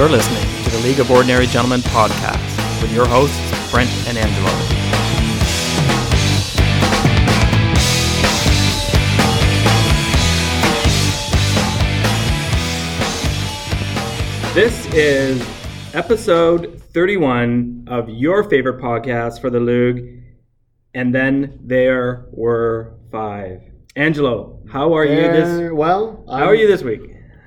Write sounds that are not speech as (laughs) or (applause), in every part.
You're listening to the League of Ordinary Gentlemen podcast with your hosts, Brent and Angelo. This is episode 31 of your favorite podcast for the League, and then there were five. Angelo, how are you this? Well, How are you this week?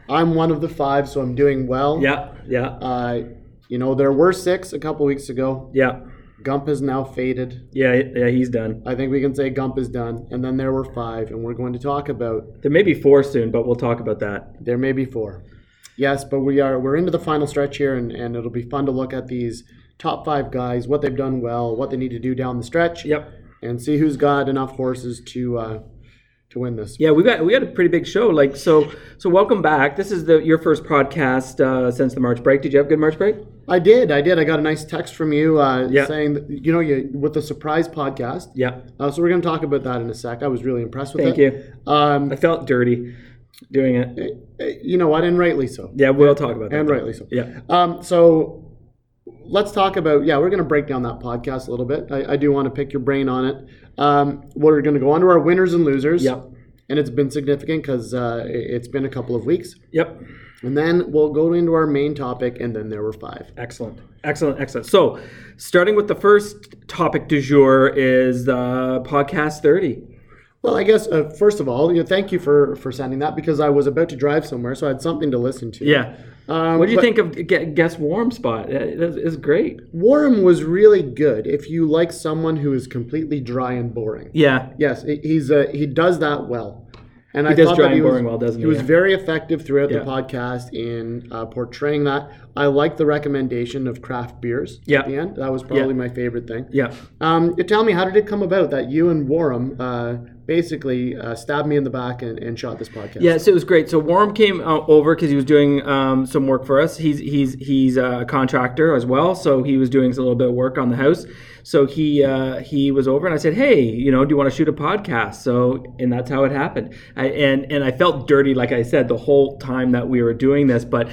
I'm one of the five, so I'm doing well. Yeah, yeah, Uh, you know, there were six a couple weeks ago. yeah, Gump is now faded. yeah, yeah. He's done. I think we can say Gump is done. And then there were five, and we're going to talk about There may be four soon, but we'll talk about that. there may be four. Yes, but we are we're into the final stretch here, and, and it'll be fun to look at these top five guys, what they've done well, what they need to do down the stretch, Yep. and see who's got enough horses to uh, to win this. Yeah, we got we got a pretty big show. Like so, so welcome back. This is the your first podcast uh, since the March break. Did you have a good March break? I did, I did. I got a nice text from you uh, Yeah. saying that, you know you with the surprise podcast. Yeah. Uh, so we're going to talk about that in a sec. I was really impressed with that. Thank it. you. Um, I felt dirty doing it. uh, you know what, and rightly so. Yeah, we'll talk about that. and though. rightly so. Yeah. Um, so let's talk about yeah, we're going to break down that podcast a little bit. I, I do want to pick your brain on it. Um, we're going to go on to our winners and losers. Yep. And it's been significant because uh, it- it's been a couple of weeks. Yep. And then we'll go into our main topic, and then there were five. Excellent. Excellent. Excellent. So, starting with the first topic du jour is uh, podcast thirty. Well, I guess uh, first of all, you know, thank you for for sending that because I was about to drive somewhere, so I had something to listen to. Yeah. Um, What do you think of Gu- guest warm spot? It is great. Warm was really good if you like someone who is completely dry and boring. Yeah. Yes, he- he's uh, he does that well. And He I does thought dry that he and was, boring well, doesn't he he? was Yeah. very effective throughout Yeah. the podcast in uh, portraying that. I like the recommendation of craft beers Yeah. at the end. That was probably my favorite thing. Yeah. Um, tell me, how did it come about that you and Warren uh, basically uh, stabbed me in the back and, and shot this podcast? Yes, it was great. So Warm came uh, over because he was doing um, some work for us. He's he's he's a contractor as well, so he was doing a little bit of work on the house. So he uh, he was over, and I said, "Hey, you know, do you want to shoot a podcast?" So and that's how it happened. I, and and I felt dirty, like I said, the whole time that we were doing this, but.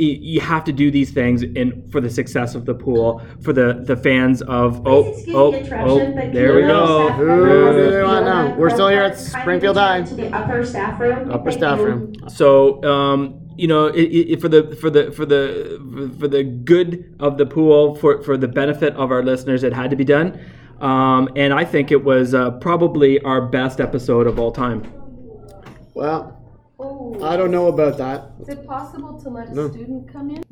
Y- You have to do these things in for the success of the pool, for the the fans of oh Excuse oh oh. There we go. Who do they want now? We're still here at Springfield High. To the upper staff room. Upper staff room. So um, you know, it, it, for the for the for the for the good of the pool, for for the benefit of our listeners, it had to be done. Um, and I think it was uh, probably our best episode of all time. Well, Oh, I don't know about that. is it possible to let a No. student come in?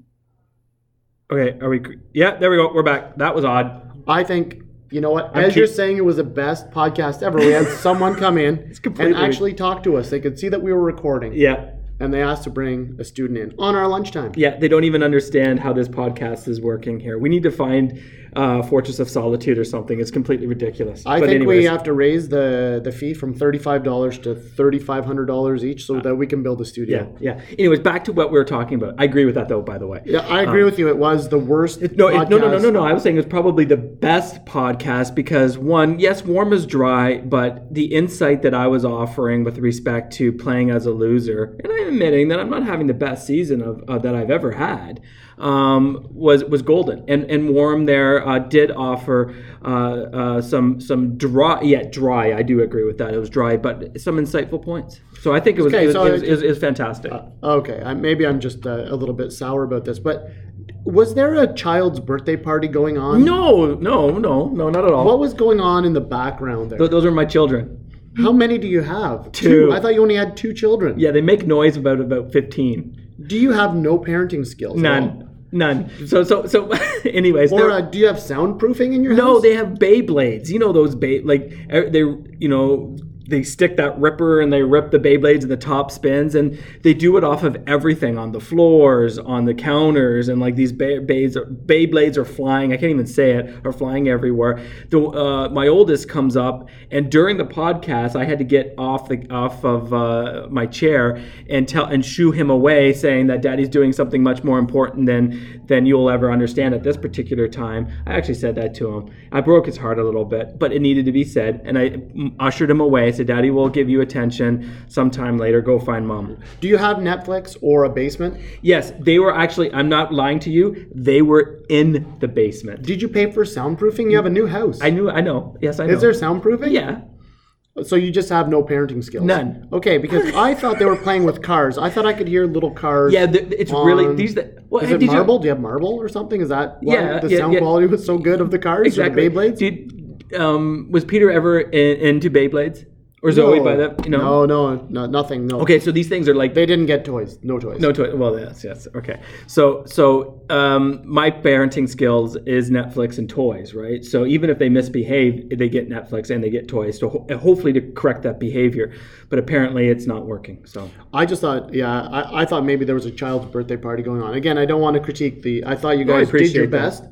Okay, are we? Yeah, there we go. We're back. That was odd. I think you know what. I'm As you're saying, it was the best podcast ever. We had (laughs) someone come in and completely- actually talk to us. They could see that we were recording, Yeah, and they asked to bring a student in on our lunchtime. yeah. They don't even understand how this podcast is working here. We need to find uh, Fortress of Solitude or something. It's completely ridiculous. I But think we have to raise the the fee from thirty five dollars to thirty five hundred dollars each, so that we can build a studio. yeah. yeah. Anyways, back to what we were talking about. I agree with that, though. By the way. Yeah, I agree with you. It was the worst. No, it, no, no, no, no, no. I was saying it was probably the best podcast because one, yes, warm is dry, but the insight that I was offering with respect to playing as a loser, and I'm admitting that I'm not having the best season of uh, that I've ever had, um, was was golden. And and warm there uh, did offer uh, uh, some some dry, yeah, dry. I do agree with that. It was dry, but some insightful points. So I think it was Okay, it was, so it was, it- was, it was fantastic. Okay, I, maybe I'm just uh, a little bit sour about this, but was there a child's birthday party going on? no, no, no, no, not at all. What was going on in the background there? Th- those are my children. How many do you have? Two. I thought you only had two children. Yeah, they make noise about about fifteen. Do you have no parenting skills? None, none. So so so. (laughs) Anyways, Or uh, do you have soundproofing in your no, house? they have Beyblades. You know those Bay like eh, they you know they stick that ripper and they rip the Beyblades and the top spins and they do it off of everything on the floors, on the counters, and like these Beyblades are flying. I can't even say it. Are flying everywhere. The uh, my oldest comes up and during the podcast I had to get off the off of uh, my chair and tell and shoo him away, saying that Daddy's doing something much more important than than you'll ever understand at this particular time. I actually said that to him. I broke his heart a little bit, but it needed to be said, and I ushered him away Daddy will give you attention sometime later. Go find mom. Do you have Netflix or a basement? Yes, they were actually, I'm not lying to you, they were in the basement. Did you pay for soundproofing? You have a new house. I knew, I know. Yes, I know. Is there soundproofing? Yeah. So you just have no parenting skills? None. Okay, because (laughs) I thought they were playing with cars. I thought I could hear little cars. Yeah, the, it's really, these, the, well, Is it did you- marble? Do you have marble or something? Is that why Yeah, the yeah, sound yeah. quality was so good of the cars exactly. or the Beyblades? Did, um, was Peter ever in, into Beyblades? Or Zoe by that? You know? no, no, no, nothing. No. Okay, so these things are like They didn't get toys. No toys. No toys. Well, yes, yes. Okay. So, so um, my parenting skills is Netflix and toys, right? So even if they misbehave, they get Netflix and they get toys. So ho- hopefully to correct that behavior. But apparently, it's not working. So I just thought, yeah, I, I thought maybe there was a child's birthday party going on. Again, I don't want to critique the. I thought you No, guys did your that. best.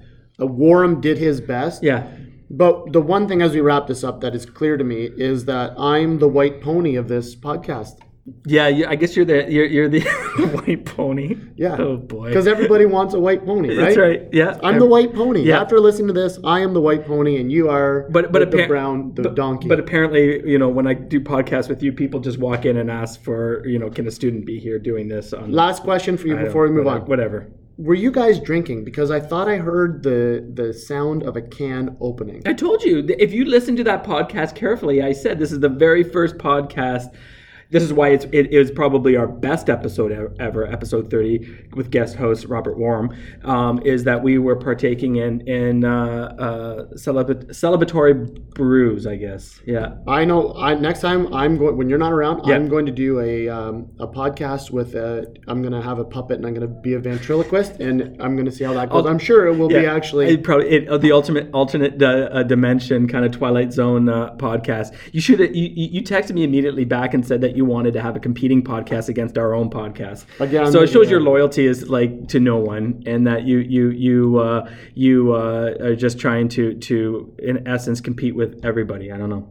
Uh, Warham did his best. yeah, But the one thing as we wrap this up that is clear to me is that I'm the white pony of this podcast. yeah. You, I guess you're the you're, you're the (laughs) white pony. Yeah. Oh boy. Because everybody wants a white pony, right? That's right. Yeah. I'm the white pony. Yeah. After listening to this, I am the white pony, and you are But but the, the brown, the but, donkey. But apparently, you know, when I do podcasts with you, people just walk in and ask for, you know, can a student be here doing this on Last question for you before we move whatever, on. Whatever. Were you guys drinking? Because I thought I heard the the sound of a can opening. I told you if you listen to that podcast carefully, I said this is the very first podcast. This is why it's it is probably our best episode ever, episode thirty with guest host Robert Warm. Um, is that we were partaking in in uh, uh, celibate, celebratory brews, I guess. Yeah. I know. I next time I'm going when you're not around. Yeah. I'm going to do a um, a podcast with. A, I'm going to have a puppet and I'm going to be a ventriloquist and I'm going to see how that goes. I'll- I'm sure it will be actually. it probably it, uh, the ultimate alternate uh, uh, dimension kind of Twilight Zone uh, podcast. You should you, you you texted me immediately back and said that you wanted to have a competing podcast against our own podcast. Again, so it shows yeah. your loyalty is like to no one, and that you you you uh, you uh, are just trying to to in essence compete with everybody. I don't know.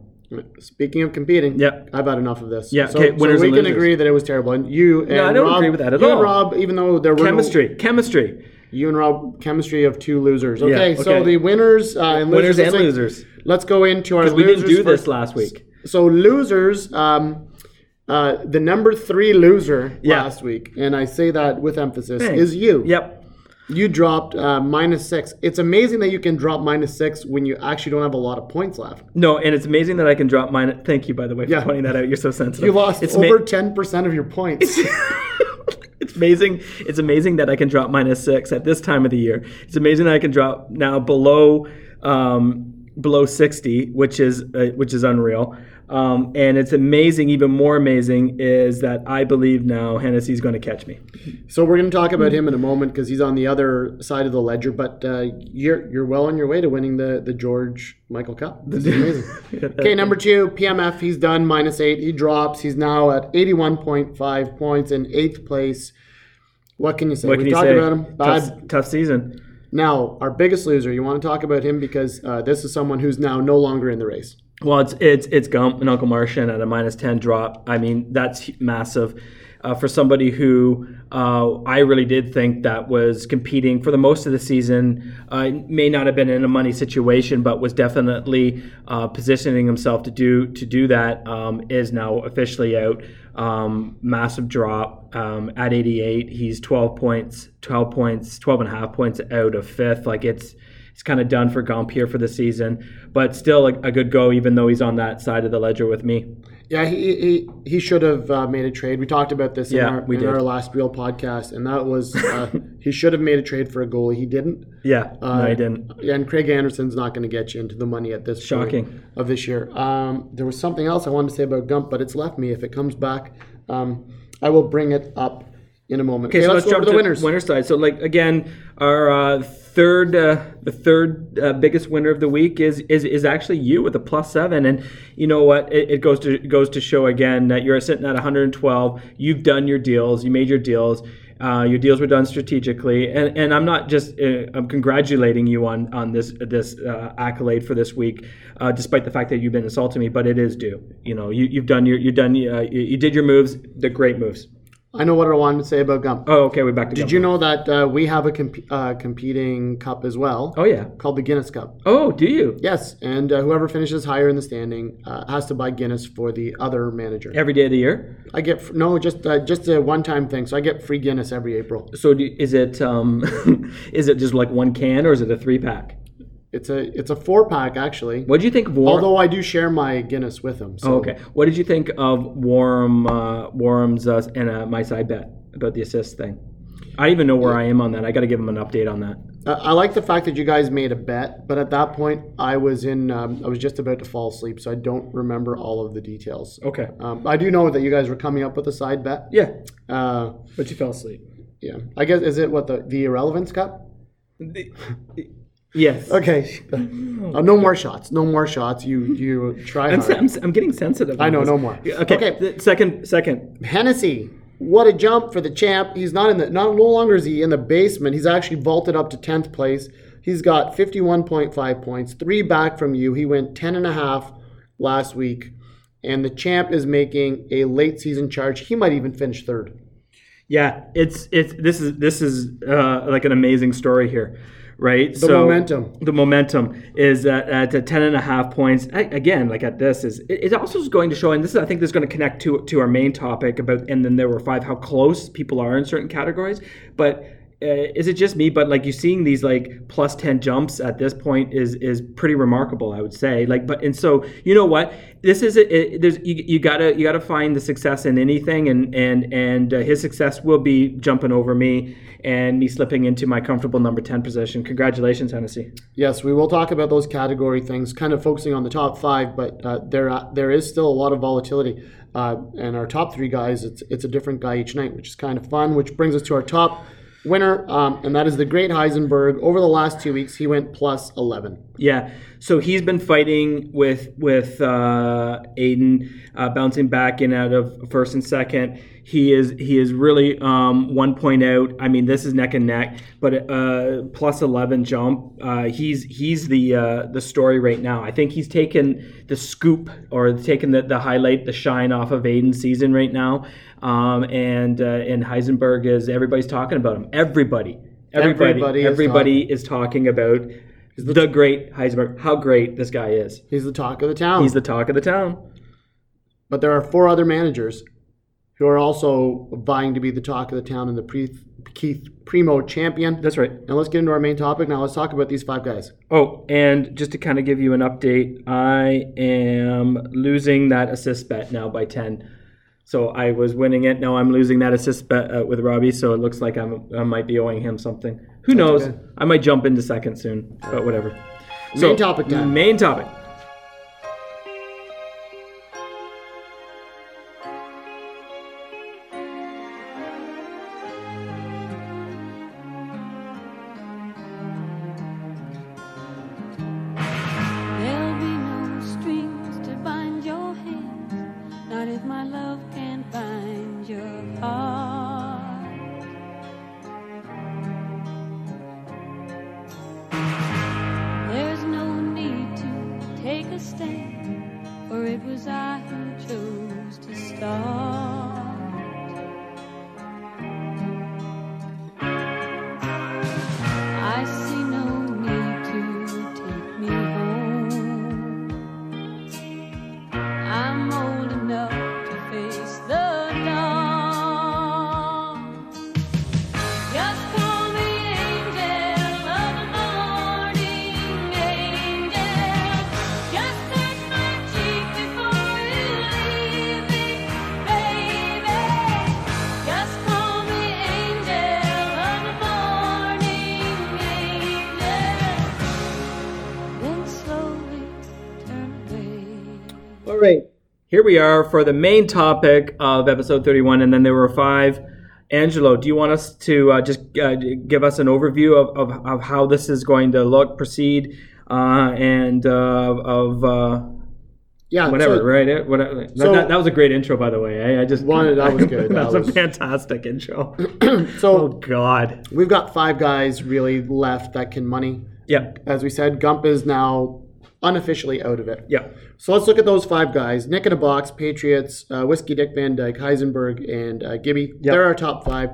Speaking of competing, Yep. I've had enough of this. Yeah, so, okay, so we can agree that it was terrible. And you and I don't Rob, agree with that at all. and Rob, even though there were no- Chemistry, chemistry, you and Rob, chemistry of two losers. Okay, so okay. the winners, uh, and winners losers, and let's- losers. Let's go into our Because we didn't do this last week. So losers, um, uh, the number three loser Yeah. last week, and I say that with emphasis, Thanks. is you. Yep. You dropped uh, minus six. It's amazing that you can drop minus six when you actually don't have a lot of points left. No, and it's amazing that I can drop minus. Thank you, by the way, for Yeah. pointing that out. You're so sensitive. You lost It's over ten percent of your points. (laughs) it's amazing. It's amazing that I can drop minus six at this time of the year. It's amazing that I can drop now below um, below sixty, which is uh, which is unreal. Um, and it's amazing. Even more amazing is that I believe now Hennessy's going to catch me. so we're going to talk about him in a moment because he's on the other side of the ledger. But uh, you're you're well on your way to winning the the George Michael Cup. This is amazing. (laughs) okay, number two, PMF. He's done minus eight. He drops. He's now at eighty one point five points in eighth place. What can you say? What we can you talked say? about him. Bad. Tough, tough season. Now, our biggest loser. You want to talk about him because uh, this is someone who's now no longer in the race. Well, it's it's it's Gump and Uncle Martian at a minus ten drop. I mean, that's massive uh, for somebody who uh, I really did think that was competing for the most of the season. Uh, may not have been in a money situation, but was definitely uh, positioning himself to do to do that. Um, is now officially out. Um, massive drop um, at 88. He's 12 points, 12 points, 12 and a half points out of fifth. Like it's it's kind of done for Gump here for the season, but still a, a good go, even though he's on that side of the ledger with me. Yeah, he he, he should have uh, made a trade. We talked about this in, Yeah, our, we in did. our last real podcast, and that was uh, (laughs) he should have made a trade for a goalie. He didn't. Yeah, Uh, no, I didn't. Yeah, and Craig Anderson's not going to get you into the money at this Shocking. point of this year. Um, there was something else I wanted to say about Gump, but it's left me. If it comes back, um, I will bring it up in a moment. Okay, so let's, go jump to the winners. winner side. So, like again, our uh, third, uh, the third uh, biggest winner of the week is is is actually you with a plus seven. And you know what? It, it goes to it goes to show again that you're sitting at 112. You've done your deals. You made your deals. Uh, your deals were done strategically, and, and I'm not just uh, I'm congratulating you on on this this uh, accolade for this week, uh, despite the fact that you've been insulting me, but it is due. You know, you, you've done your you've done uh, you, you did your moves. They're great moves. I know what I wanted to say about Gump. Oh, okay, we're back to. Did you know that uh, we have a comp- uh, competing cup as well? Oh yeah. Called the Guinness Cup. Oh, do you? Yes, and uh, whoever finishes higher in the standing uh, has to buy Guinness for the other manager. Every day of the year. I get f- no, just uh, just a one-time thing. So I get free Guinness every April. So do, is it um, (laughs) is it just like one can or is it a three pack? It's a it's a four-pack actually. What did you think of Warm? Although I do share my Guinness with him. So oh, okay. What did you think of Warm uh, Warm's uh, and uh, my side bet about the assist thing? I don't even know where I am on that. I got to give him an update on that. Uh, I like the fact that you guys made a bet, but at that point I was in um, I was just about to fall asleep, so I don't remember all of the details. Okay. Um, I do know that you guys were coming up with a side bet. Yeah, Uh, but you fell asleep. yeah, I guess is it what the the irrelevance cup? Yes. Okay, uh, no more shots. No more shots. You you try I'm, hard. I'm, I'm getting sensitive. I know, this. no more. Okay. Okay. th- Second. Second. Hennessy, what a jump for the champ. He's not in the not no longer is he in the basement. He's actually vaulted up to 10th place. He's got 51.5 points, three back from you. He went 10 and a half last week. And the champ is making a late season charge. He might even finish third. Yeah. It's it's this is this is uh, like an amazing story here, right? The momentum. The momentum is at, at a 10 and a half points. I, again, like at this is it, it also is going to show, and this is I think this is going to connect to to our main topic about, and then there were five how close people are in certain categories, but. Uh, is it just me? But like you're seeing these like plus ten jumps at this point is is pretty remarkable, I would say. Like, but and so you know what? This is it, it, there's you, you gotta you gotta find the success in anything, and and and uh, his success will be jumping over me and me slipping into my comfortable number ten position. Congratulations, Hennessy. Yes, we will talk about those category things, kind of focusing on the top five, but uh, there uh, there is still a lot of volatility. Uh, and our top three guys, it's it's a different guy each night, which is kind of fun. Which brings us to our top winner, um, and that is the Great Heisenberg. Over the last two weeks, he went plus eleven. Yeah. So he's been fighting with with uh, Aiden, uh, bouncing back in out of first and second. He is he is really um, one point out. I mean, this is neck and neck, but uh, plus eleven jump. Uh, he's he's the uh, the story right now. I think he's taken the scoop or taken the, the highlight, the shine off of Aiden's season right now. Um, and uh, and Heisenberg is everybody's talking about him. Everybody. Everybody, Everybody is everybody is talking about the great Heisenberg. How great this guy is. He's the talk of the town. He's the talk of the town. but there are four other managers who are also vying to be the talk of the town and the pre- Keith Primeau champion. That's right. Now let's get into our main topic. Now let's talk about these five guys. Oh, and just to kind of give you an update, I am losing that assist bet now by 10. So I was winning it. Now I'm losing that assist bet uh, with Robbie. So it looks like I'm, I might be owing him something. Who knows? okay. I might jump into second soon, but whatever. Main topic time. Main topic. Here we are for the main topic of episode 31, and then there were five. Angelo, do you want us to uh, just uh, give us an overview of, of, of how this is going to look, proceed, uh, and uh, of uh, Yeah, whatever, so- right? It- Whatever. That- so- that, that was a great intro, by the way. eh? I just wanted that was good. (laughs) that, That was, was- a fantastic intro. (clears throat) So oh God. we've got five guys really left that can money. Yeah. As we said, Gump is now unofficially out of it. Yeah. So let's look at those five guys: Nick in a box, Patriots, uh, Whiskey Dick Van Dyke, Heisenberg, and uh, Gibby. They're our top five.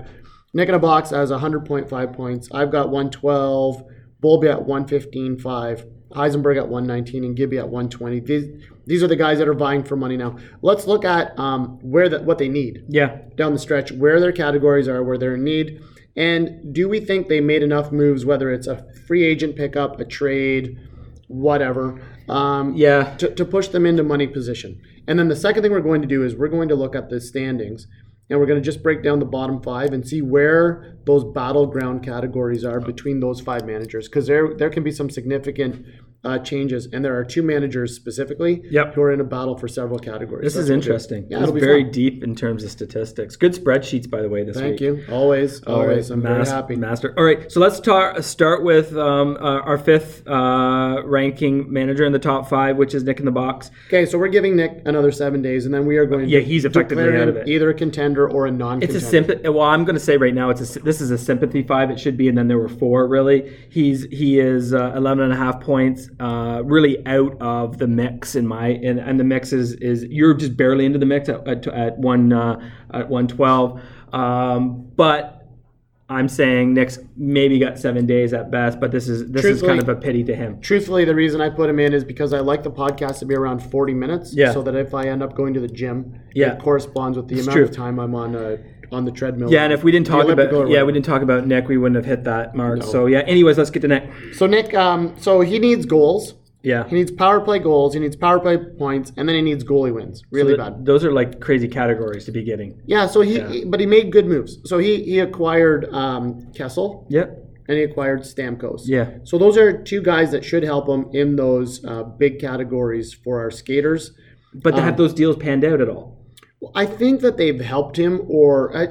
Nick in a box has 100.5 points. I've got 112. Bolby at 115.5. Heisenberg at 119 and Gibby at 120. These these are the guys that are vying for money now. Let's look at um, where the, what they need Yeah. down the stretch, where their categories are, where they're in need, and do we think they made enough moves, whether it's a free agent pickup, a trade, whatever, um, Yeah. to, to push them into money position. And then the second thing we're going to do is we're going to look at the standings and we're going to just break down the bottom five and see where those battleground categories are between those five managers because there there can be some significant uh, changes and there are two managers specifically Yep. who are in a battle for several categories. This That's is what we'll do. interesting. Yeah, this is very fun. deep in terms of statistics. Good spreadsheets, by the way, this Thank week. you. Always, All right, always. I'm mas- very happy. Master. All right, so let's tar- start with um, uh, our fifth uh, ranking manager in the top five, which is Nick in the Box. Okay, so we're giving Nick another seven days, and then we are going to Yeah, he's effectively out of it. either a contender or a non-contender. It's a sympathy. Well, I'm going to say right now, it's a, this is a sympathy five. It should be, and then there were four. Really, he's he is uh, 11 and a half points, uh, really out of the mix in my and, and the mix is is you're just barely into the mix at at, at one uh, at 112. Um, but I'm saying Nick's maybe got seven days at best, but this is this is kind of a pity to him. Truthfully, the reason I put him in is because I like the podcast to be around 40 minutes, Yeah. so that if I end up going to the gym, Yeah. it corresponds with the It's amount true. of time I'm on uh, on the treadmill. Yeah, and if we didn't talk about yeah, we didn't talk about Nick, we wouldn't have hit that mark. So yeah. Anyways, let's get to Nick. So Nick, um, so he needs goals. Yeah. He needs power play goals. He needs power play points, and then he needs goalie wins. Really Th- bad. Those are like crazy categories to be getting. Yeah. So he, he- but he made good moves. So he he acquired um, Kessel. Yep. and he acquired Stamkos. Yeah. So those are two guys that should help him in those uh, big categories for our skaters. But Um, have those deals panned out at all? I think that they've helped him, or uh,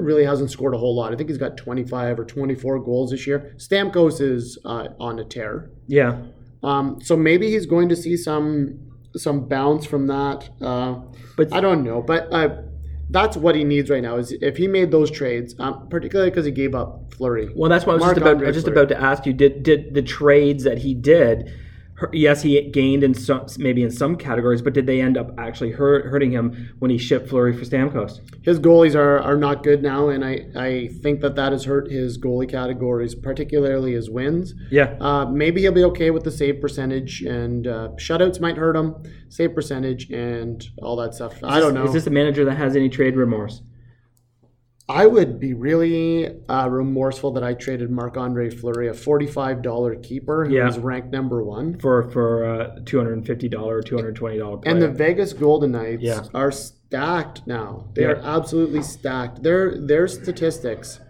really hasn't scored a whole lot. I think he's got 25 or 24 goals this year. Stamkos is uh, on a tear. Yeah. Um, so maybe he's going to see some some bounce from that. Uh, But- I don't know. But uh, that's what he needs right now. Is if he made those trades, um, particularly because he gave up Fleury. Well, that's what I was just about. I was just Fleury. about to ask you. Did did the trades that he did? Yes, he gained in some, maybe in some categories, but did they end up actually hurt, hurting him when he shipped Fleury for Stamkos? his goalies are, are not good now, and I, I think that that has hurt his goalie categories, particularly his wins. Yeah. Uh, maybe he'll be okay with the save percentage, and uh, shutouts might hurt him, save percentage, and all that stuff. I don't know. Is this a manager that has any trade remorse? I would be really uh, remorseful that I traded Marc Andre Fleury, a forty-five dollar keeper who Yeah. was ranked number one. for for uh, two hundred and fifty dollar or two hundred twenty dollar. And the Vegas Golden Knights Yeah. are stacked now. They Yeah. are absolutely stacked. Their their statistics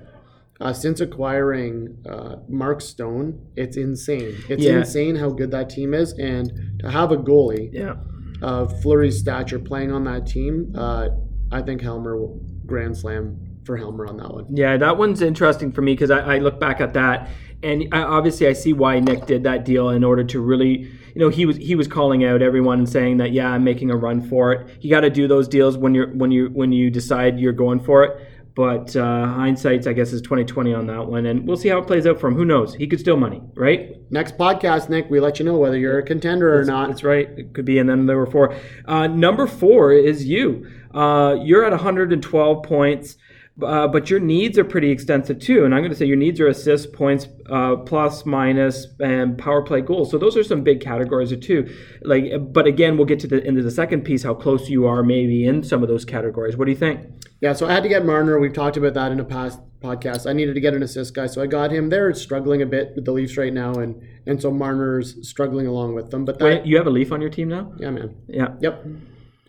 uh, since acquiring uh, Mark Stone, it's insane. It's insane how good that team is, and to have a goalie yeah, of Fleury's stature playing on that team, uh, I think Helmer will grand slam for Helmer on that one. yeah, that one's interesting for me because I, I look back at that, and I, obviously I see why Nick did that deal in order to really, you know, he was he was calling out everyone and saying that yeah, I'm making a run for it. You got to do those deals when you're when you when you decide you're going for it. But uh, hindsight, I guess, is 2020 on that one, and we'll see how it plays out for him. Who knows? He could steal money, right? Next podcast, Nick, we let you know whether you're a contender or not. That's right. It could be. And then there were four. Uh, number four is you. Uh, you're at 112 points, uh, but your needs are pretty extensive too. And I'm going to say your needs are assists, points, uh, plus, minus, and power play goals. So those are some big categories too. Like, but again, we'll get to the into the second piece how close you are maybe in some of those categories. What do you think? Yeah, so I had to get Marner. We've talked about that in a past podcast. I needed to get an assist guy, so I got him. They're struggling a bit with the Leafs right now, and and so Marner's struggling along with them. But that, Wait, you have a leaf on your team now? yeah, man. Yeah. Yep,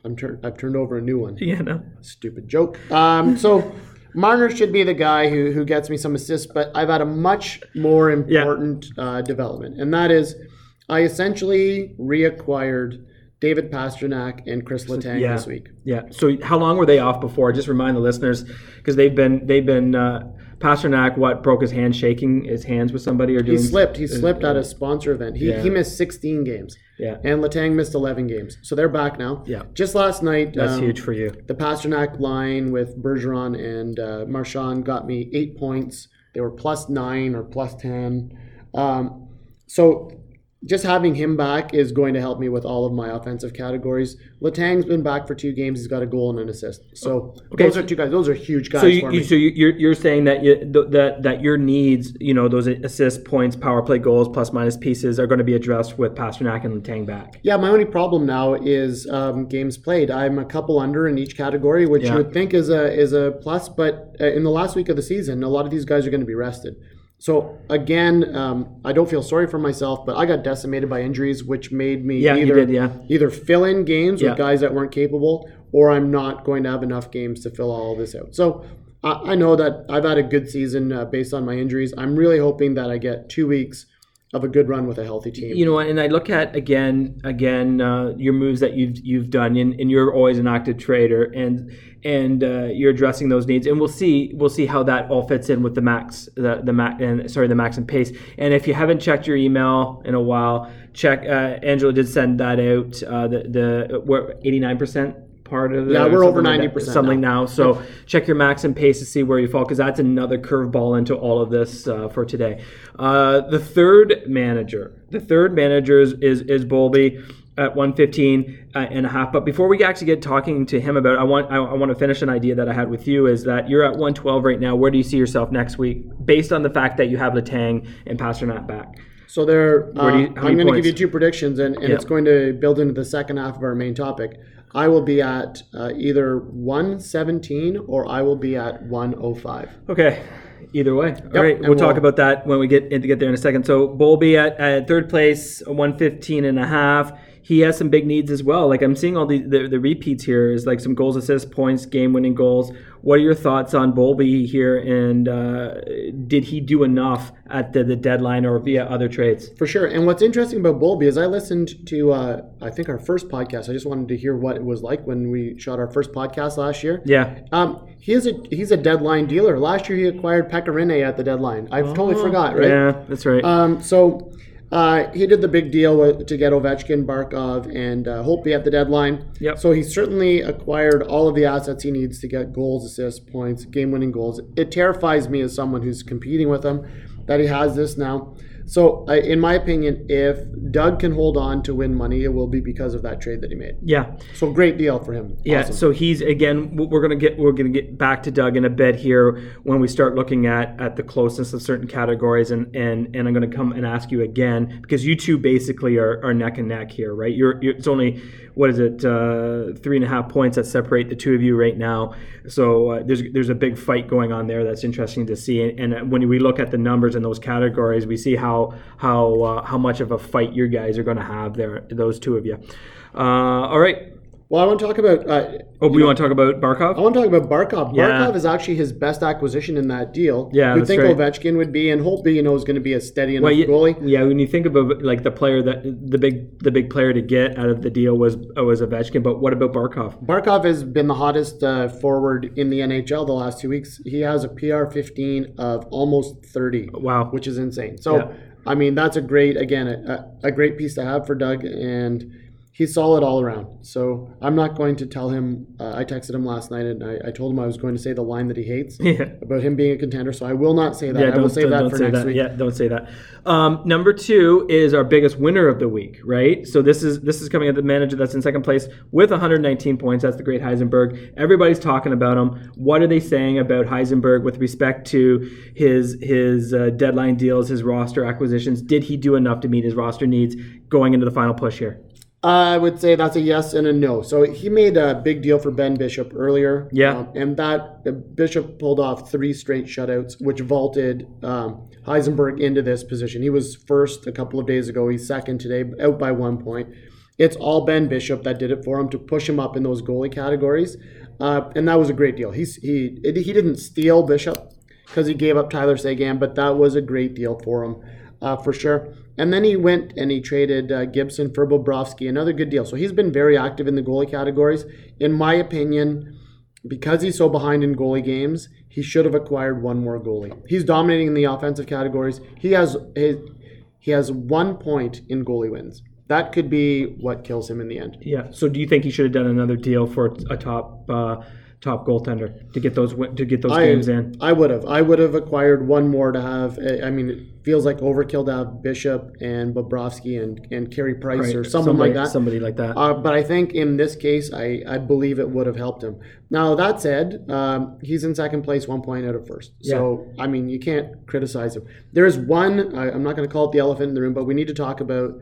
I'm tur- I've turned over a new one. Yeah. No. Stupid joke. Um, so Marner should be the guy who who gets me some assists, but I've had a much more important uh, development, and that is I essentially reacquired David Pastrnak and Kris Letang Yeah. this week. Yeah. So how long were they off before? Just remind the listeners because they've been they've been uh, Pastrnak what broke his hand shaking his hands with somebody or He slipped. He slipped at a sponsor event. He, Yeah. he missed 16 games. Yeah. And Letang missed 11 games. So they're back now. Yeah. Just last night, That's um, huge for you. the Pastrnak line with Bergeron and uh, Marchand got me eight points. They were plus nine or plus 10. Um, so just having him back is going to help me with all of my offensive categories. Letang's been back for two games. He's got a goal and an assist. So Okay, those are two guys. Those are huge guys So you, for you me. so you, you're you're saying that you, that that your needs, you know, those assist points, power play goals, plus minus pieces, are going to be addressed with Pastrnak and Letang back. Yeah, my only problem now is um, games played. I'm a couple under in each category, which Yeah. you would think is a is a plus. But uh, in the last week of the season, a lot of these guys are going to be rested. So again, um, I don't feel sorry for myself, but I got decimated by injuries, which made me Yeah, either did, yeah. either fill in games Yeah. with guys that weren't capable, or I'm not going to have enough games to fill all this out. So. I I know that I've had a good season uh, based on my injuries. I'm really hoping that I get two weeks of a good run with a healthy team. You know, and I look at again, again, uh, your moves that you've you've done, and, and you're always an active trader, and and uh, you're addressing those needs, and we'll see we'll see how that all fits in with the max, the the max, and sorry, the max and pace. And if you haven't checked your email in a while, check. Uh, Angela did send that out. Uh, the the we're 89 percent part of the Yeah, we're over something like that- 90% something now. So check your max and pace to see where you fall because that's another curveball into all of this uh, for today. Uh, the third manager, the third manager is is, is Bowlby at 115 uh, and a half. But before we actually get talking to him about, it, I want I, I want to finish an idea that I had with you is that you're at 112 right now. Where do you see yourself next week, based on the fact that you have Letang and Pastor Pastrnak back? So there, uh, you- I'm going to give you two predictions, and, and Yeah. it's going to build into the second half of our main topic. I will be at uh, either 117 or I will be at 105. Okay. Either way. All right. We'll talk we'll- about that when we get in, get there in a second. So Bowlby at, at third place, 115 and a half. He has some big needs as well. Like I'm seeing all the, the, the repeats here is like some goals, assists, points, game winning goals. What are your thoughts on Bowlby here? And uh, did he do enough at the, the deadline or via other trades? For sure. And what's interesting about Bowlby is I listened to, uh, I think, our first podcast. I just wanted to hear what it was like when we shot our first podcast last year. Yeah. Um, he is a he's a deadline dealer. Last year he acquired Pekka Rinne at the deadline. I totally forgot, right? Yeah, that's right. Um, so uh, he did the big deal with, to get Ovechkin, Barkov, and uh, Holtby at the deadline. Yep. So he certainly acquired all of the assets he needs to get goals, assists, points, game-winning goals. It terrifies me as someone who's competing with him that he has this now. So, in my opinion, if Doug can hold on to win money, it will be because of that trade that he made. yeah. So, great deal for him. Yeah, Awesome. so he's again. We're gonna get we're gonna get back to Doug in a bit here when we start looking at at the closeness of certain categories, and and and I'm gonna come and ask you again because you two basically are, are neck and neck here, right? You're, you're it's only what is it uh, three and a half points that separate the two of you right now. So uh, there's there's a big fight going on there that's interesting to see, and, and when we look at the numbers in those categories, we see how how uh, how much of a fight you guys are going to have there, those two of you. Uh, all right. well, I want to talk about. Uh, Oh, we want to talk about Barkov? I want to talk about Barkov. Yeah. Barkov is actually his best acquisition in that deal. Yeah, you think right. Ovechkin would be, and Holtby, you know, is going to be a steady enough Well, yeah, goalie. yeah, when you think about like the player that the big the big player to get out of the deal was was Ovechkin, but what about Barkov? Barkov has been the hottest uh, forward in the NHL the last two weeks. He has a PR 15 of almost 30. Wow. Which is insane. So, Yeah. I mean, that's a great, again, a, a great piece to have for Doug, and he's solid all around. So, I'm not going to tell him. Uh, I texted him last night, and I, I told him I was going to say the line that he hates (laughs) Yeah. about him being a contender. So, I will not say that. Yeah, I will don't, save that for say next that. week. Yeah, don't say that. Um, number two is our biggest winner of the week, right? So this is this is coming at the manager that's in second place with 119 points. That's the great Heisenberg. Everybody's talking about him. What are they saying about Heisenberg with respect to his his uh, deadline deals, his roster acquisitions? Did he do enough to meet his roster needs going into the final push here? I would say that's a yes and a no. So he made a big deal for Ben Bishop earlier. Yeah. Um, and that uh, Bishop pulled off three straight shutouts, which vaulted um, Heisenberg into this position. He was first a couple of days ago. He's second today, out by one point. It's all Ben Bishop that did it for him to push him up in those goalie categories. Uh, and that was a great deal. He's, he, he didn't steal Bishop because he gave up Tyler Seguin, but that was a great deal for him uh, for sure. And then he went and he traded uh, Gibson for Bobrovsky, another good deal. So he's been very active in the goalie categories. In my opinion, because he's so behind in goalie games, he should have acquired one more goalie. He's dominating in the offensive categories. He has his, he has one point in goalie wins. That could be what kills him in the end. Yeah. So do you think he should have done another deal for a top uh, top goaltender to get those to get those I, games in. I would have. I would have acquired one more to have. I mean, it feels like overkill to have Bishop and Bobrovsky and and Carey Price or Right, someone somebody, like that. Somebody like that. Uh, but I think in this case, I, I believe it would have helped him. Now that said, um, he's in second place, one point out of first. So I mean, you can't criticize him. There is one. I, I'm not going to call it the elephant in the room, but we need to talk about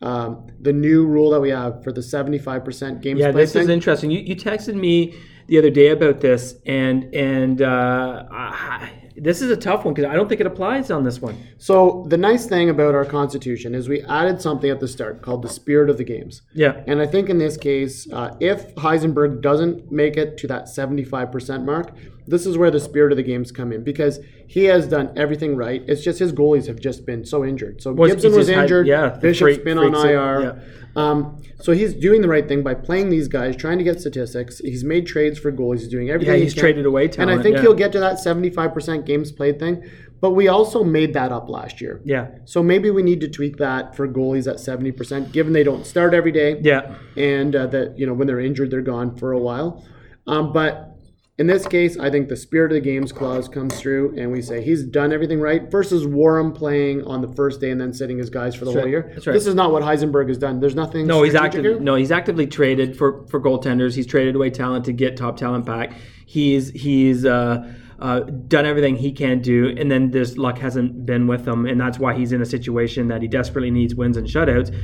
um, the new rule that we have for the 75% games yeah, this is interesting. You, you texted me the other day about this, and and uh, I, this is a tough one because I don't think it applies on this one. So the nice thing about our constitution is we added something at the start called the spirit of the games. Yeah. And I think in this case, uh, if Heisenberg doesn't make it to that 75% mark, this is where the spirit of the games come in because he has done everything right. It's just his goalies have just been so injured. So Was- Gibson was injured. yeah, Bishop's freak- been on IR. yeah. Um, so he's doing the right thing by playing these guys, trying to get statistics. He's made trades for goalies. He's doing everything. Yeah, he he's can. traded away And I think yeah. he'll get to that 75% games played thing. But we also made that up last year. Yeah. So maybe we need to tweak that for goalies at 70%, given they don't start every day. Yeah. And uh, that, you know, when they're injured, they're gone for a while. Um, but in this case, I think the spirit of the games clause comes through, and we say he's done everything right versus Warham playing on the first day and then sitting his guys for the whole year. That's right. This is not what Heisenberg has done. There's nothing. No, he's here. no, he's actively traded for for goaltenders. He's traded away talent to get top talent back. He's he's uh, uh, done everything he can do, and then this luck hasn't been with him, and that's why he's in a situation that he desperately needs wins and shutouts,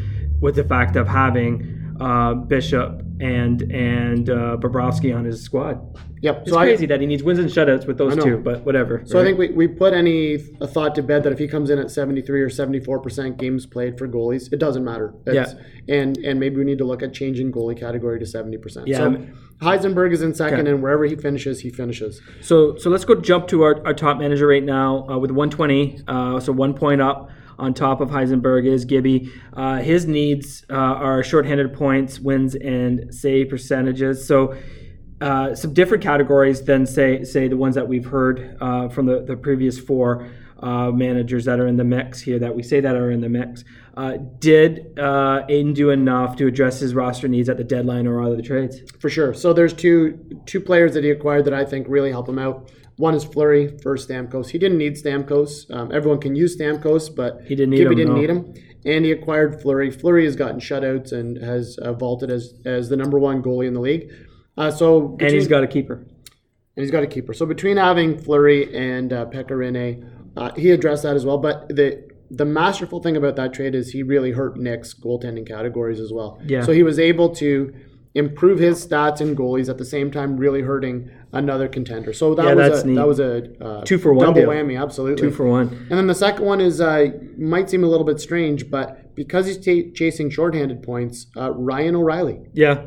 with the fact of having uh, Bishop and and uh, Bobrovsky on his squad. Yep. It's so crazy I, that he needs wins and shutouts with those two, but whatever. so I think we, we put any a thought to bed that if he comes in at 73 or 74 percent games played for goalies, it doesn't matter. It's- And and maybe we need to look at changing goalie category to 70 percent. Yeah, So Heisenberg is in second, Okay. and wherever he finishes, he finishes. So so let's go jump to our, our top manager right now uh, with 120. Uh, so one point up on top of Heisenberg is Gibby. Uh, his needs uh, are shorthanded points, wins, and save percentages. So. Uh, some different categories than say say the ones that we've heard uh, from the, the previous four uh, managers that are in the mix here that we say that are in the mix. Uh, did uh, Aiden do enough to address his roster needs at the deadline or other trades? For sure. So there's two two players that he acquired that I think really help him out. One is Fleury for Stamkos. He didn't need Stamkos. Um, everyone can use Stamkos, but He didn't need Gibby him, didn't no. need him. And he acquired Fleury. Fleury has gotten shutouts and has uh, vaulted as as the number one goalie in the league. Uh, so And he's got a keeper. and he's got a keeper. So between having Fleury and uh, Pekka Rinne, uh, he addressed that as well. But the the masterful thing about that trade is he really hurt Nick's goaltending categories as well. Yeah. So he was able to improve his stats and goalies at the same time, really hurting another contender. So that Yeah, was a neat. that was a uh, Two for one double deal. whammy, absolutely. Two for one. And then the second one is uh, might seem a little bit strange, but because he's ta chasing shorthanded points, uh, Ryan O'Reilly. Yeah.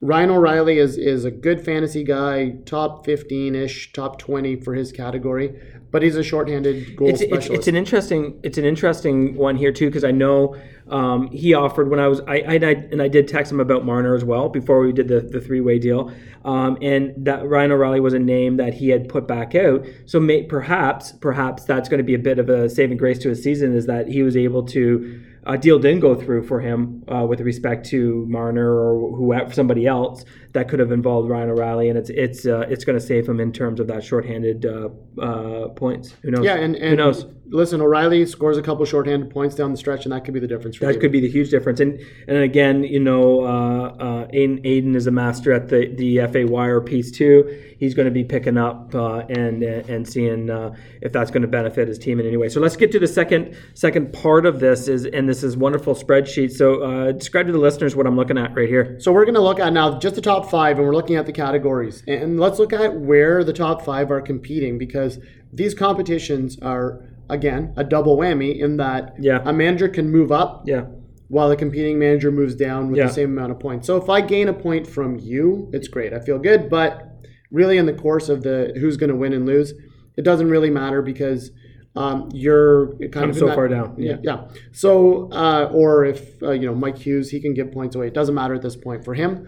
Ryan O'Reilly is is a good fantasy guy, top fifteen ish, top twenty for his category, but he's a shorthanded goal it's, it's, specialist. it's an interesting it's an interesting one here too because I know um, he offered when I was I, I and I and I did text him about Marner as well before we did the, the three way deal um, and that Ryan O'Reilly was a name that he had put back out so may, perhaps perhaps that's going to be a bit of a saving grace to his season is that he was able to a deal didn't go through for him uh, with respect to Marner or whoever somebody else that could have involved Ryan O'Reilly, and it's it's uh, it's going to save him in terms of that shorthanded uh, uh, points. Who knows? yeah, and, and who knows? Listen, O'Reilly scores a couple shorthanded points down the stretch, and that could be the difference for That you. could be the huge difference. And and again, you know, uh, uh, Aiden, Aiden is a master at the, the FA wire piece too. He's going to be picking up uh, and and seeing uh, if that's going to benefit his team in any way. So let's get to the second second part of this is and this is wonderful spreadsheet. So uh, describe to the listeners what I'm looking at right here. So we're going to look at now just the top five, and we're looking at the categories, and let's look at where the top five are competing because these competitions are again a double whammy in that Yeah. a manager can move up Yeah. while the competing manager moves down with Yeah. the same amount of points. So if I gain a point from you, it's great. I feel good, but really in the course of the who's going to win and lose, it doesn't really matter because um, you're kind I'm of so that- far down. Yeah, yeah. So uh, or if uh, you know Mike Hughes, he can give points away. It doesn't matter at this point for him.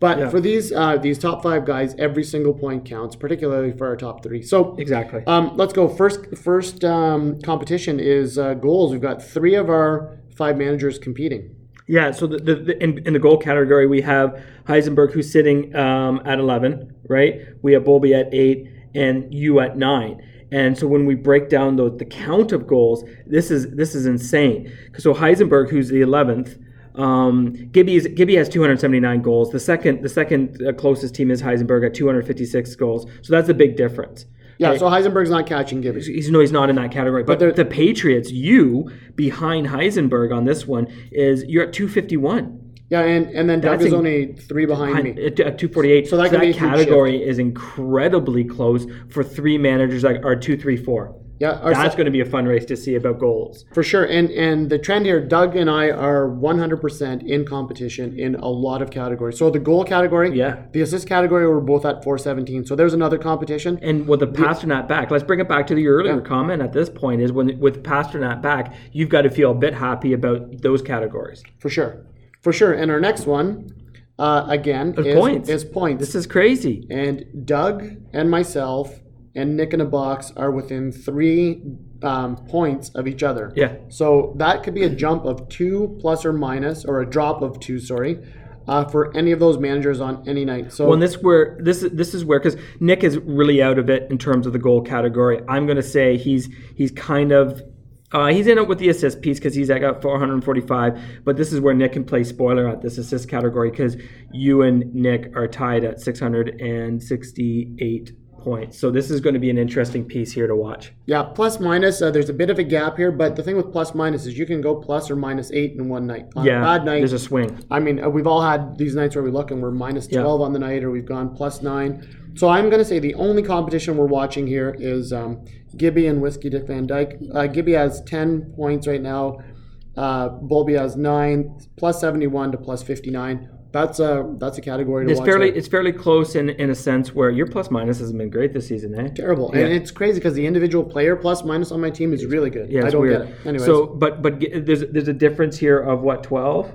But Yeah. for these uh, these top five guys, every single point counts, particularly for our top three. So Exactly. um, let's go. First, first um, competition is uh, goals. We've got three of our five managers competing. Yeah, so the, the, the in, in the goal category we have Heisenberg who's sitting um, at 11, right? We have Bolby at 8 and you at 9. And so when we break down the, the count of goals, this is this is insane. So Heisenberg who's the 11th um, Gibby, Gibby has 279 goals. The second the second uh, closest team is Heisenberg at 256 goals. So that's a big difference. Yeah, so Heisenberg's not catching Gibby. he's no, he's not in that category. But, they're- the Patriots, you behind Heisenberg on this one is you're at 251. Yeah, and, and then Doug That's is only three behind Behind- me. At at 248. So that a huge category is incredibly close for three managers that are two, three, four. Yeah, our That's se- going to be a fun race to see about goals. for sure. And and the trend here, Doug and I are 100% in competition in a lot of categories. So the goal category, Yeah. the assist category, we're both at 417. So there's another competition. And with the Pastrnak back, let's bring it back to the earlier comment at this point is when with Pastrnak back, you've got to feel a bit happy about those categories. For sure. For sure. And our next one, uh, again, is points. is points. This is crazy. and Doug and myself and Nick in a box are within three um, points of each other. Yeah. So that could be a jump of two plus or minus, or a drop of two, sorry, uh, for any of those managers on any night. So Well, and this where this is this is where because Nick is really out of it in terms of the goal category. I'm going to say he's he's kind of. Uh, he's in it with the assist piece because he's at got 445, but this is where Nick can play spoiler at this assist category because you and Nick are tied at 668 points. So this is going to be an interesting piece here to watch. yeah, plus minus. Uh, there's a bit of a gap here, but the thing with plus minus is you can go plus or minus eight in one night. On Yeah, a bad night, there's a swing. I mean, uh, we've all had these nights where we look and we're minus Yeah. 12 on the night, or we've gone plus nine. So I'm going to say the only competition we're watching here is um, Gibby and Whiskey Dick Van Dyke. Uh, Gibby has 10 points right now. Uh, Bolby has nine, plus 71 to plus 59. That's a that's a category to It's watch. fairly there. it's fairly close in in a sense where your plus minus hasn't been great this season, eh? terrible, and it's crazy because the individual player plus minus on my team is really good. Yeah, I don't weird. get it. Anyways, So, but but there's there's a difference here of what twelve.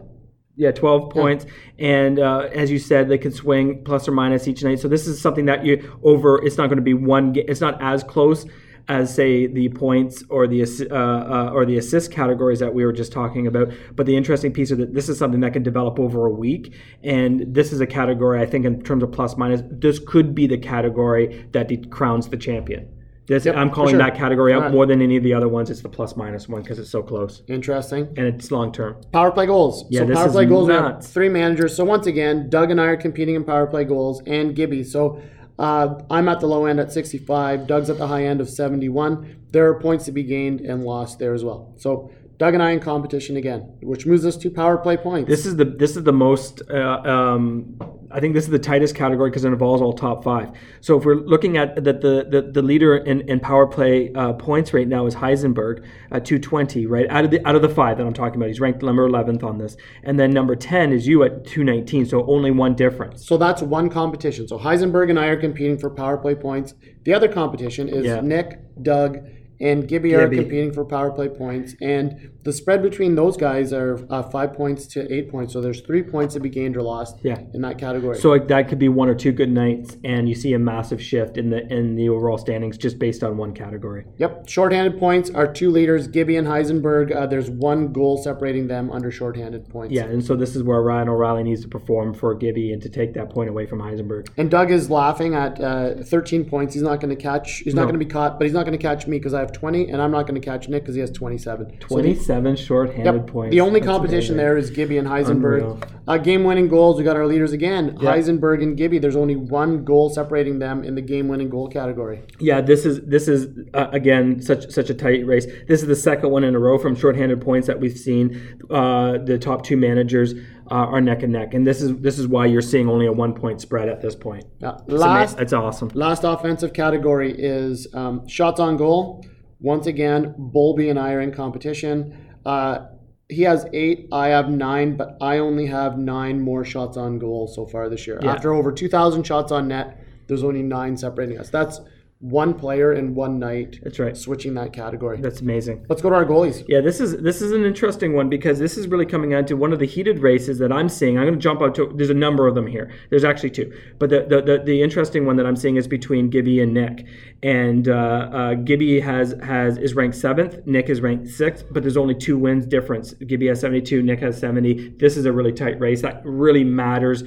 Yeah, twelve points, and uh, as you said, they can swing plus or minus each night. So this is something that you over. It's not going to be one. It's not as close as say the points or the uh, uh, or the assist categories that we were just talking about. But the interesting piece is that this is something that can develop over a week, and this is a category I think in terms of plus minus. This could be the category that de- crowns the champion. This, Yep, I'm calling sure. that category out Alright. more than any of the other ones. It's the plus minus one because it's so close interesting. and it's long term. Power play goals. Yeah, so this power is play goals. We nuts. three managers. So once again, Doug and I are competing in power play goals, and Gibby. So uh, I'm at the low end at 65. Doug's at the high end of 71. There are points to be gained and lost there as well. So Doug and I in competition again, which moves us to power play points. This is the this is the most. Uh, um, I think this is the tightest category because it involves all top five. So if we're looking at that, the, the the leader in, in power play uh, points right now is Heisenberg at 220. Right out of the out of the five that I'm talking about, he's ranked number 11th on this, and then number 10 is you at 219. So only one difference. so that's one competition. So Heisenberg and I are competing for power play points. The other competition is Yeah. Nick, Doug, and Gibby, are competing for power play points. And the spread between those guys are uh, five points to eight points. So there's three points to be gained or lost Yeah. in that category. So like, that could be one or two good nights, and you see a massive shift in the in the overall standings just based on one category. Yep, shorthanded points are two leaders, Gibby and Heisenberg. Uh, there's one goal separating them under shorthanded points. Yeah, and so this is where Ryan O'Reilly needs to perform for Gibby and to take that point away from Heisenberg. And Doug is laughing at uh, 13 points. He's not going to catch. He's not going to be caught, but he's not going to catch me because I have 20, and I'm not going to catch Nick because he has 27. So the- 27 short-handed Yep. points. The only That's competition amazing. there is Gibby and Heisenberg. Uh, game-winning goals. We got our leaders again. Heisenberg and Gibby. There's only one goal separating them in the game-winning goal category. Yeah, this is this is uh, again such such a tight race. This is the second one in a row from shorthanded points that we've seen. Uh, the top two managers uh, are neck and neck, and this is this is why you're seeing only a one point spread at this point. Yeah. Last it's awesome. Last offensive category is um, shots on goal. Once again, Bolby and I are in competition. Uh, he has eight, I have nine, but I only have nine more shots on goal so far this year. Yeah. After over 2,000 shots on net, there's only nine separating us. That's one player in one night, That's right. switching that category. That's amazing. Let's go to our goalies. Yeah, this is this is an interesting one because this is really coming on to one of the heated races that I'm seeing. I'm going to jump out to. There's a number of them here. There's actually two, but the the, the, the interesting one that I'm seeing is between Gibby and Nick. And uh, uh, Gibby has has is ranked seventh. Nick is ranked sixth, but there's only two wins difference. Gibby has 72. Nick has 70. This is a really tight race that really matters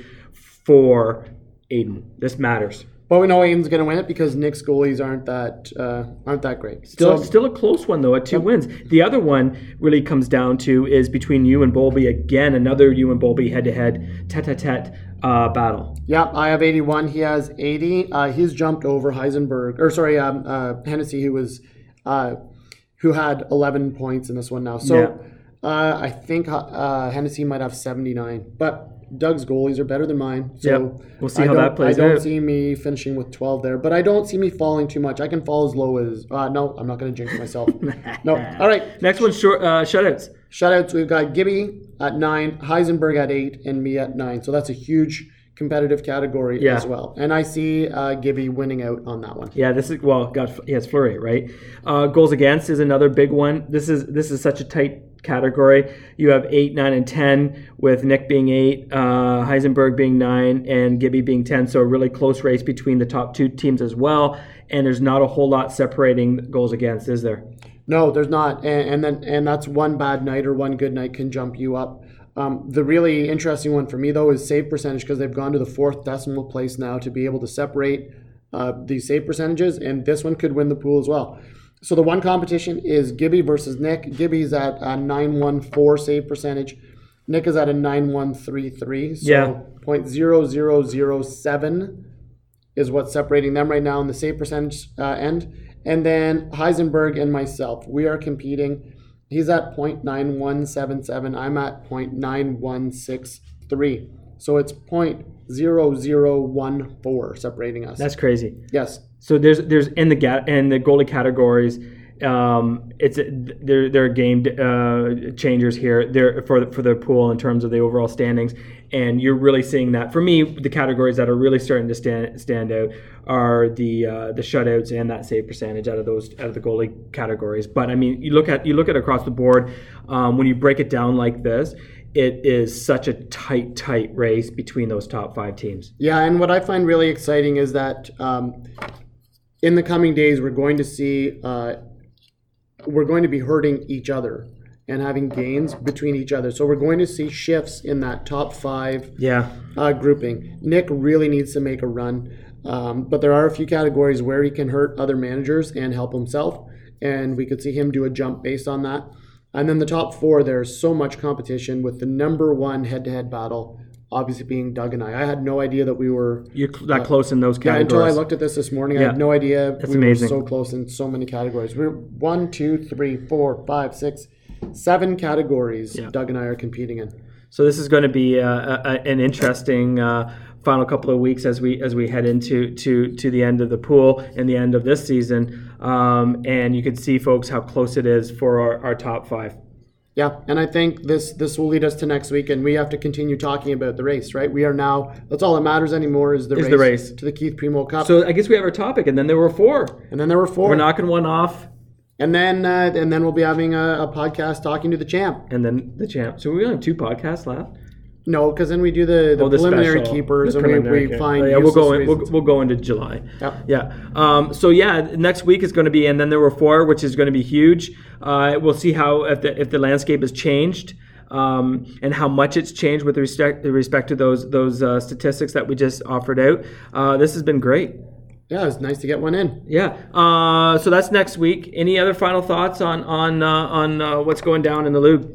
for Aiden. This matters. But we know Aiden's going to win it because Nick's goalies aren't that uh, aren't that great. Still, So- still a close one though at two wins. The other one really comes down to is between you and Bowlby again. Another you and Bowlby head-to-head, tete-a-tete uh, battle. Yeah, I have 81. He has 80. Uh, he's jumped over Heisenberg, or sorry, um, uh, Hennessy, who was, uh, who had 11 points in this one now. So uh, I think uh, Hennessy might have 79. But Doug's goalies are better than mine. So Yep. We'll see I how that plays out. I don't out. see me finishing with 12 there, but I don't see me falling too much. I can fall as low as. Uh, no, I'm not going to jinx myself. (laughs) no. All right. Next one, short uh, shutouts. Shutouts, we've got Gibby at nine, Heisenberg at eight, and me at nine. So that's a huge competitive category Yeah. as well. And I see uh, Gibby winning out on that one. Yeah, this is well, got he has Fleury, right? Uh, goals against is another big one. This is this is such a tight category. You have eight, nine, and ten, with Nick being eight, uh, Heisenberg being nine, and Gibby being ten. So a really close race between the top two teams as well. And there's not a whole lot separating goals against, is there? No, there's not, and, and then and that's one bad night or one good night can jump you up. Um, the really interesting one for me though is save percentage because they've gone to the fourth decimal place now to be able to separate uh, these save percentages, and this one could win the pool as well. So the one competition is Gibby versus Nick. Gibby's at a 914 save percentage. Nick is at a 9133. So Yeah. 0.0007 is what's separating them right now in the save percentage uh, end. And then Heisenberg and myself, we are competing. He's at 0.9177. I'm at 0.9163. So it's 0.0014 separating us. That's crazy. yes. So there's there's in the ga- in the goalie categories, um, it's there there are game uh, changers here there for the, for the pool in terms of the overall standings, and you're really seeing that. For me, the categories that are really starting to stand stand out are the uh, the shutouts and that save percentage out of those out of the goalie categories. But I mean, you look at you look at across the board um, when you break it down like this. It is such a tight, tight race between those top five teams. Yeah, and what I find really exciting is that um, in the coming days, we're going to see uh, we're going to be hurting each other and having gains between each other. So we're going to see shifts in that top five Yeah, uh, grouping. Nick really needs to make a run, um, but there are a few categories where he can hurt other managers and help himself, and we could see him do a jump based on that. And then the top four, there's so much competition with the number one head-to-head battle, obviously being Doug and I. I had no idea that we were you're that close in those categories. yeah, until I looked at this this morning, I had no idea That's we amazing. were so close in so many categories. We're one, two, three, four, five, six, seven categories. Yeah. Doug and I are competing in. So this is going to be uh, a, a, an interesting uh, final couple of weeks as we as we head into to to the end of the pool and the end of this season. Um, and you can see, folks, how close it is for our, our top five. Yeah, and I think this this will lead us to next week, and we have to continue talking about the race, right? We are now. That's all that matters anymore is the, Is race, the race. to the Keith Primeau Cup. So I guess we have our topic, and then there were four. and then there were 4 We're knocking one off, and then uh, and then we'll be having a, a podcast talking to the champ. and then the champ. So we only have two podcasts left. No, because then we do the, the Oh, the preliminary special- keepers, the and we, preliminary we care. find. Oh, yeah, we'll go in. We'll, we'll go into July. Yep. Yeah. Um, so yeah, next week is going to be, and then there were four, which is going to be huge. Uh, we'll see how if the if the landscape has changed. Um, and how much it's changed with respect respect to those those uh, statistics that we just offered out. Uh, this has been great. Yeah, it's nice to get one in. Yeah. Uh, so that's next week. Any other final thoughts on on uh, on uh, what's going down in the league?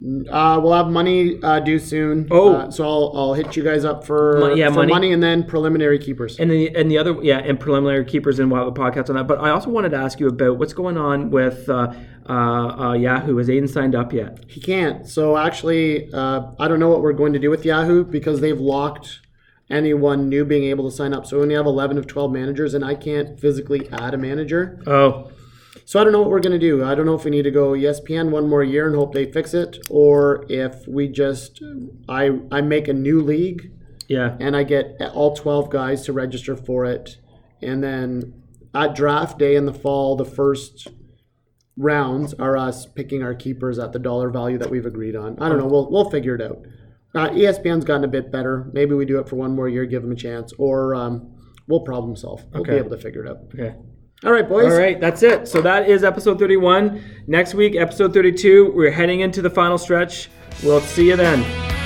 Uh, we'll have money uh, due soon. Oh. Uh, so I'll, I'll hit you guys up for, Mon- yeah, for money. money. and then preliminary keepers. And the and the other yeah, and preliminary keepers, and we'll have a podcast on that. But I also wanted to ask you about what's going on with uh, uh, uh, Yahoo. Has Aiden signed up yet? He can't. So actually, uh, I don't know what we're going to do with Yahoo because they've locked anyone new being able to sign up. So we only have 11 of 12 managers, and I can't physically add a manager. Oh, So I don't know what we're going to do. I don't know if we need to go ESPN one more year and hope they fix it, or if we just I I make a new league yeah. and I get all 12 guys to register for it, and then at draft day in the fall, the first rounds are us picking our keepers at the dollar value that we've agreed on. I don't know. We'll we'll figure it out. Uh, ESPN's gotten a bit better. Maybe we do it for one more year, give them a chance, or um, we'll problem solve. We'll be able to figure it out. Okay. All right, boys. All right, that's it. So that is episode 31. Next week, episode 32, we're heading into the final stretch. We'll see you then.